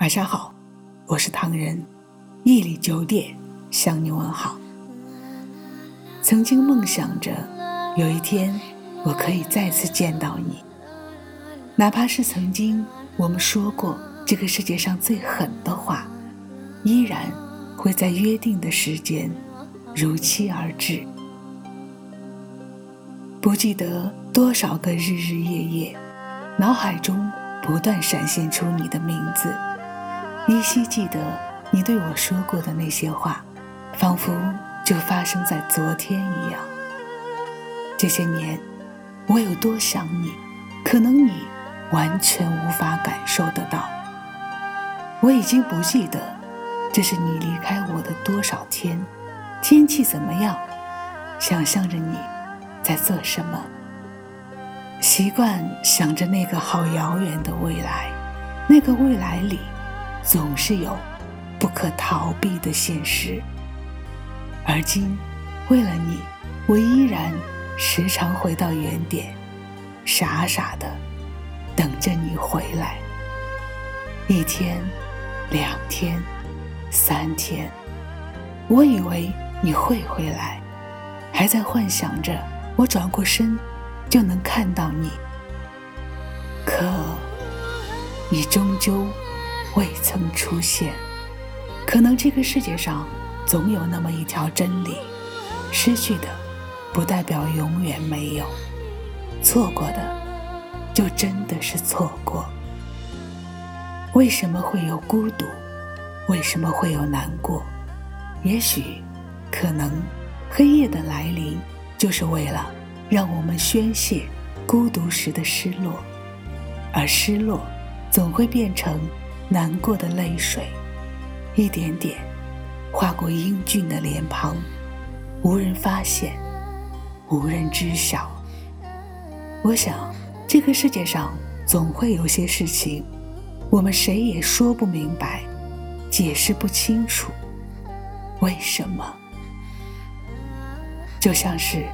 晚上好，我是唐人，夜里九点向你问好。曾经梦想着有一天我可以再次见到你，哪怕是曾经我们说过这个世界上最狠的话，依然会在约定的时间如期而至。不记得多少个日日夜夜，脑海中不断闪现出你的名字。依稀记得你对我说过的那些话，仿佛就发生在昨天一样。这些年，我有多想你，可能你完全无法感受得到。我已经不记得这是你离开我的多少天，天气怎么样，想象着你在做什么，习惯想着那个好遥远的未来，那个未来里。总是有不可逃避的现实，而今为了你，我依然时常回到原点，傻傻的等着你回来。一天，两天，三天，我以为你会回来，还在幻想着我转过身就能看到你，可你终究。未曾出现，可能这个世界上总有那么一条真理：失去的不代表永远没有，错过的就真的是错过。为什么会有孤独？为什么会有难过？也许，可能，黑夜的来临就是为了让我们宣泄孤独时的失落，而失落总会变成。难过的泪水，一点点划过英俊的脸庞，无人发现，无人知晓。我想，这个世界上总会有些事情，我们谁也说不明白，解释不清楚，为什么？就像是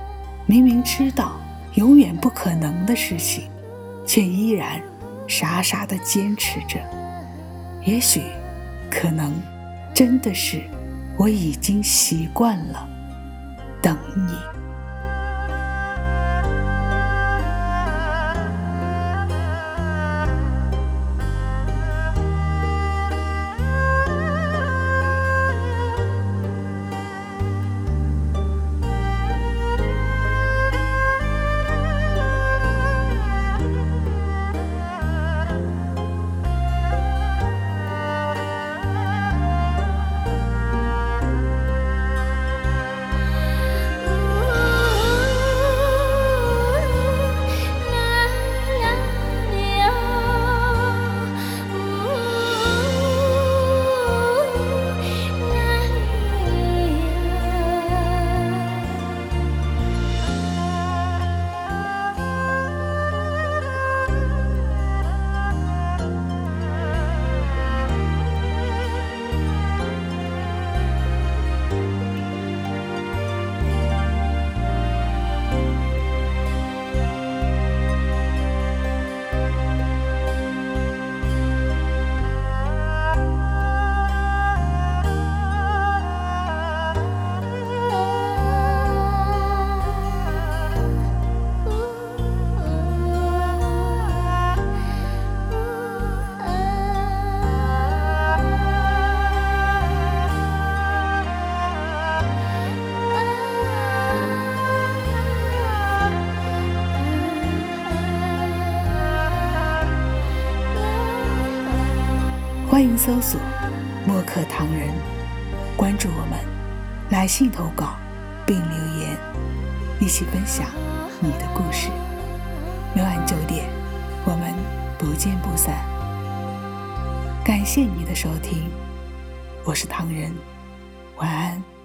明明知道永远不可能的事情，却依然傻傻的坚持着。也许，可能，真的是，我已经习惯了等你。欢迎搜索“墨客唐人”，关注我们，来信投稿并留言，一起分享你的故事。每晚九点，我们不见不散。感谢你的收听，我是唐人，晚安。